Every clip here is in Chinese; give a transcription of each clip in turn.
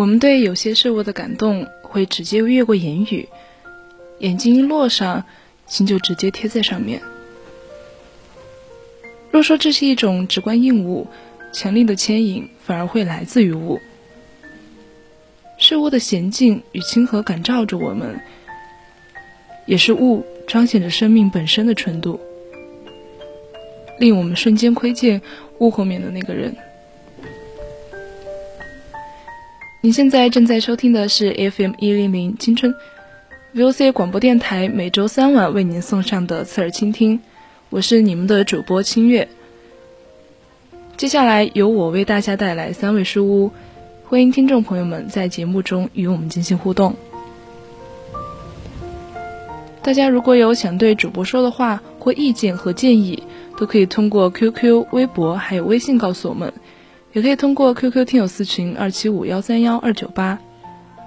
我们对有些事物的感动会直接越过言语，眼睛一落上，心就直接贴在上面。若说这是一种直观应物，强力的牵引反而会来自于物。事物的娴静与亲和感召着我们，也是物彰显着生命本身的纯度，令我们瞬间窥见物后面的那个人。你现在正在收听的是 FM 一零零青春 VOC 广播电台，每周三晚为您送上的侧耳倾听，我是你们的主播清月。接下来由我为大家带来三位书屋，欢迎听众朋友们在节目中与我们进行互动。大家如果有想对主播说的话或意见和建议，都可以通过 QQ、微博还有微信告诉我们。也可以通过 QQ 听友私群二七五幺三幺二九八，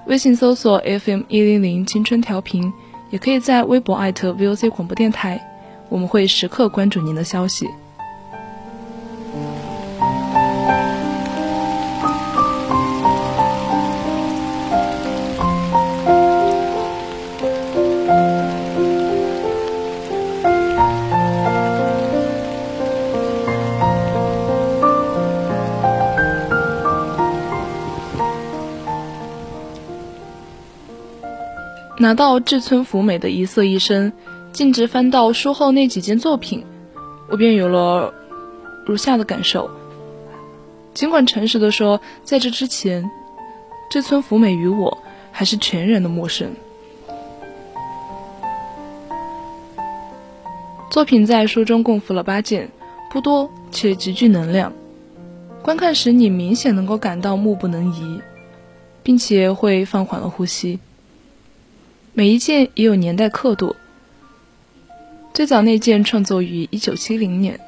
微信搜索 FM 一零零青春调频，也可以在微博艾特 VOC 广播电台，我们会时刻关注您的消息。拿到志村福美的一色一生，径直翻到书后那几件作品，我便有了如下的感受。尽管诚实的说，在这之前，志村福美与我还是全然的陌生。作品在书中共附了八件，不多且极具能量。观看时，你明显能够感到目不能移，并且会放缓了呼吸。每一件也有年代刻度。最早那件创作于一九七零年，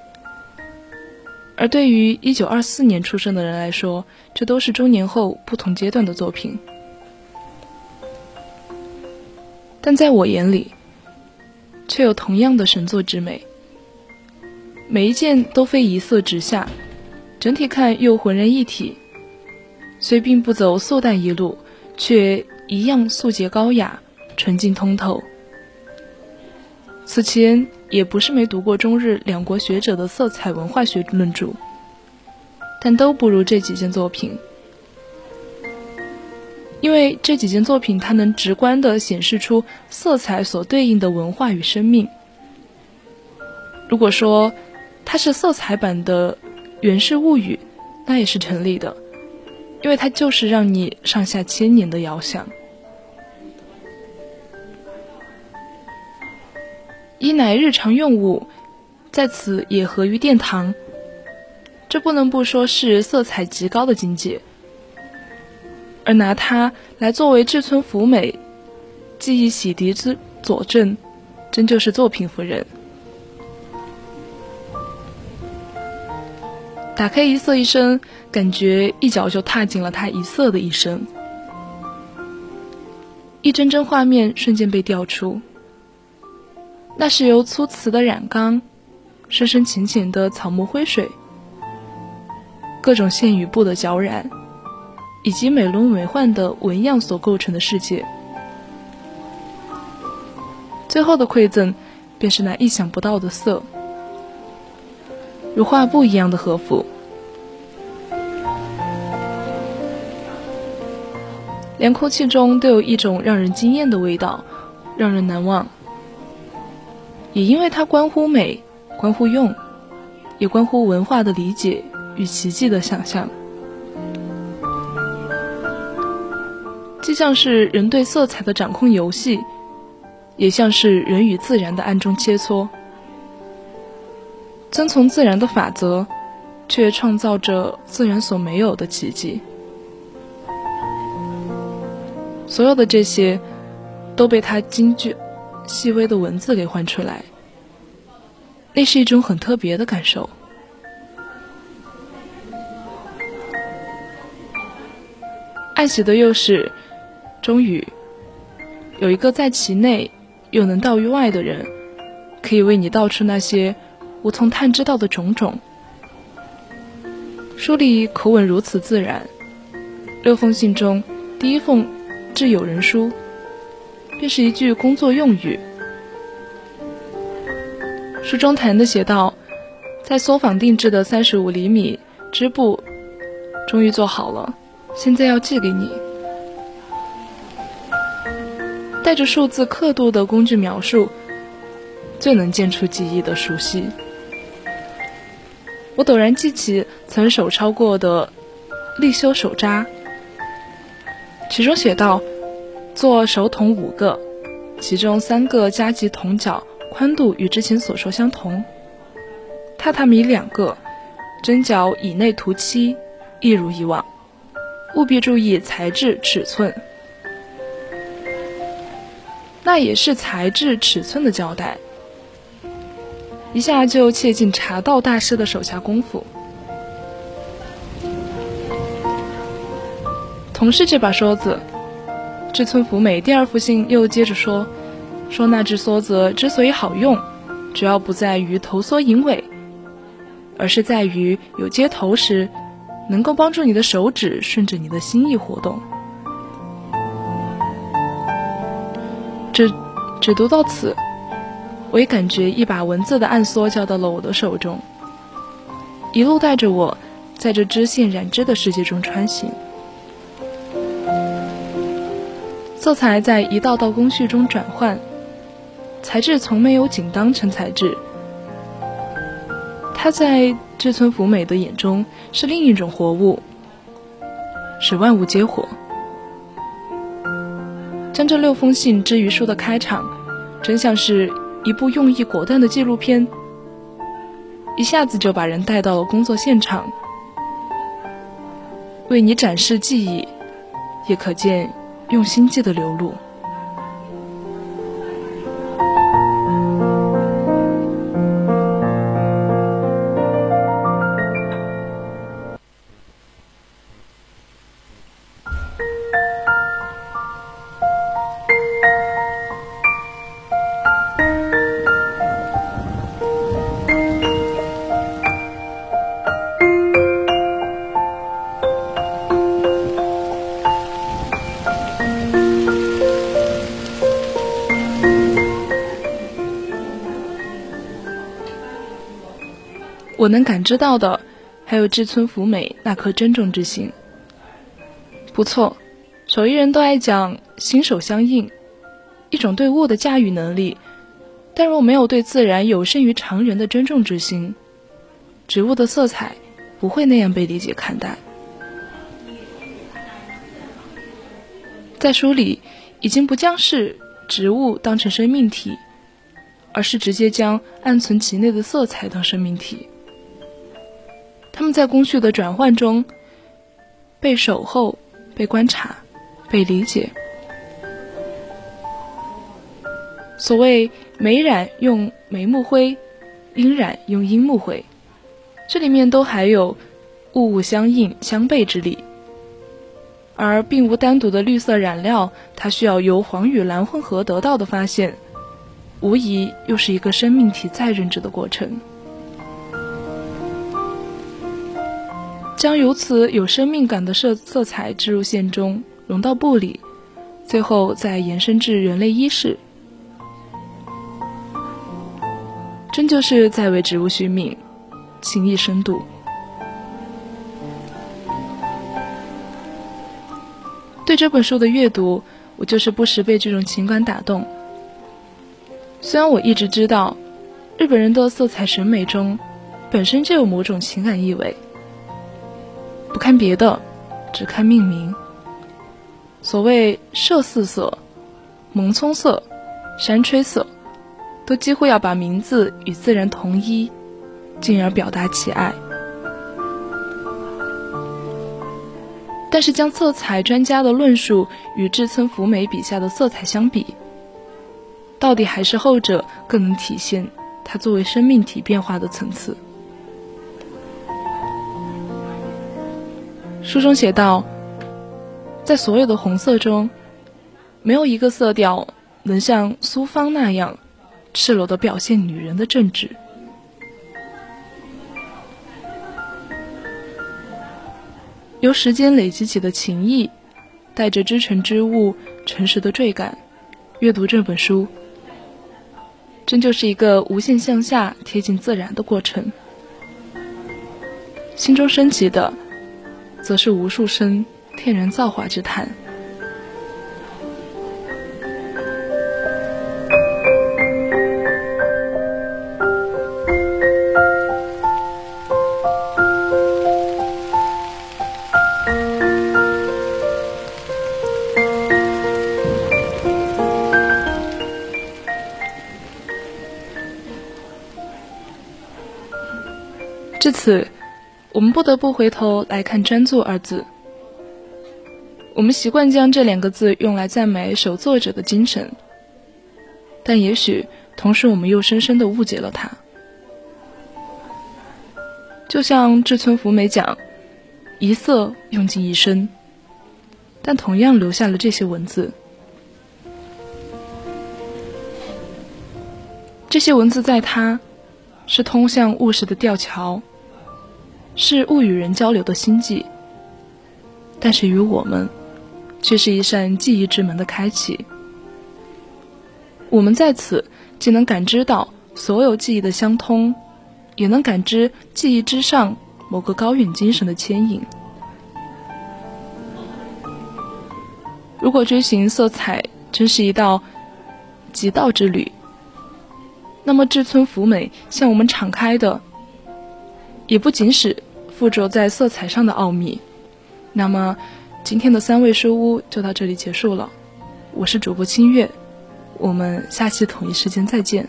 而对于一九二四年出生的人来说，这都是中年后不同阶段的作品。但在我眼里，却有同样的神作之美。每一件都非一色直下，整体看又浑然一体。虽并不走素淡一路，却一样素洁高雅。纯净通透。此前也不是没读过中日两国学者的色彩文化学论著，但都不如这几件作品。因为这几件作品，它能直观地显示出色彩所对应的文化与生命。如果说它是色彩版的《源氏物语》，那也是成立的，因为它就是让你上下千年的遥想。一乃日常用物，在此也合于殿堂。这不能不说是色彩极高的境界。而拿它来作为志村福美记忆洗涤之佐证，真就是作品服人。打开一色一生，感觉一脚就踏进了他一色的一生，一帧帧画面瞬间被调出。那是由粗瓷的染缸，深深浅浅的草木灰水，各种线与布的绞染，以及美轮美奂的纹样所构成的世界。最后的馈赠，便是那意想不到的色，如画布一样的和服，连空气中都有一种让人惊艳的味道，让人难忘。也因为它关乎美，关乎用，也关乎文化的理解与奇迹的想象。既像是人对色彩的掌控游戏，也像是人与自然的暗中切磋。遵从自然的法则，却创造着自然所没有的奇迹。所有的这些，都被他精确、细微的文字给唤出来。那是一种很特别的感受。爱喜的又是。终于，有一个在其内又能道于外的人，可以为你道出那些无从探知到的种种。书里口吻如此自然，六封信中第一封致友人书，便是一句工作用语。书中谈的写道，在作坊定制的三十五厘米织布，终于做好了，现在要寄给你。带着数字刻度的工具描述，最能见出记忆的熟悉。我陡然记起曾手抄过的立修手札，其中写道：做手筒五个，其中三个加急筒角宽度与之前所说相同；榻榻米两个，针脚以内涂漆，一如以往，务必注意材质尺寸。那也是材质、尺寸的交代，一下就切进茶道大师的手下功夫。同是这把梭子，志村福美第二幅信又接着说，说那只梭子之所以好用，主要不在于头缩银尾，而是在于有接头时，能够帮助你的手指顺着你的心意活动。只只读到此，我也感觉一把文字的暗梭交到了我的手中，一路带着我在这织线染织的世界中穿行。色彩在一道道工序中转换，材质从没有仅当成材质，它在志村福美的眼中是另一种活物，使万物皆活。将这六封信置于书的开场，真像是一部用意果断的纪录片，一下子就把人带到了工作现场，为你展示记忆，也可见用心计的流露。我能感知到的，还有志村福美那颗珍重之心。不错，手艺人都爱讲心手相应，一种对物的驾驭能力。但若没有对自然有胜于常人的珍重之心，植物的色彩不会那样被理解看待。在书里，已经不将是植物当成生命体，而是直接将暗存其内的色彩当生命体。他们在工序的转换中被守候、被观察、被理解。所谓眉染用眉目灰，阴染用阴木灰，这里面都还有物物相应、相悖之理。而并无单独的绿色染料，它需要由黄与蓝混合得到的发现，无疑又是一个生命体再认知的过程。将由此有生命感的色色彩置入线中，融到布里，最后再延伸至人类衣饰，真就是在为植物续命，情意深度。对这本书的阅读，我就是不时被这种情感打动。虽然我一直知道，日本人的色彩审美中。本身就有某种情感意味。不看别的，只看命名。所谓麝四色、蒙葱色、山吹色，都几乎要把名字与自然同一，进而表达其爱。但是，将色彩专家的论述与志村福美笔下的色彩相比，到底还是后者更能体现它作为生命体变化的层次。书中写道，在所有的红色中，没有一个色调能像苏芳那样赤裸的表现女人的正直。由时间累积起的情谊，带着知尘之物、诚实的坠感，阅读这本书，真就是一个无限向下、贴近自然的过程。心中升起的，则是无数声天然造化之叹。至此，我们不得不回头来看“专注”二字。我们习惯将这两个字用来赞美手作者的精神，但也许同时我们又深深的误解了它。就像志村福美讲：“一色用尽一生”，但同样留下了这些文字。这些文字在他，是通向务实的吊桥。是物与人交流的心迹，但是与我们，却是一扇记忆之门的开启。我们在此既能感知到所有记忆的相通，也能感知记忆之上某个高远精神的牵引。如果追寻色彩真是一道极道之旅，那么志村福美向我们敞开的。也不仅是附着在色彩上的奥秘。那么，今天的三味书屋就到这里结束了。我是主播清月，我们下期同一时间再见。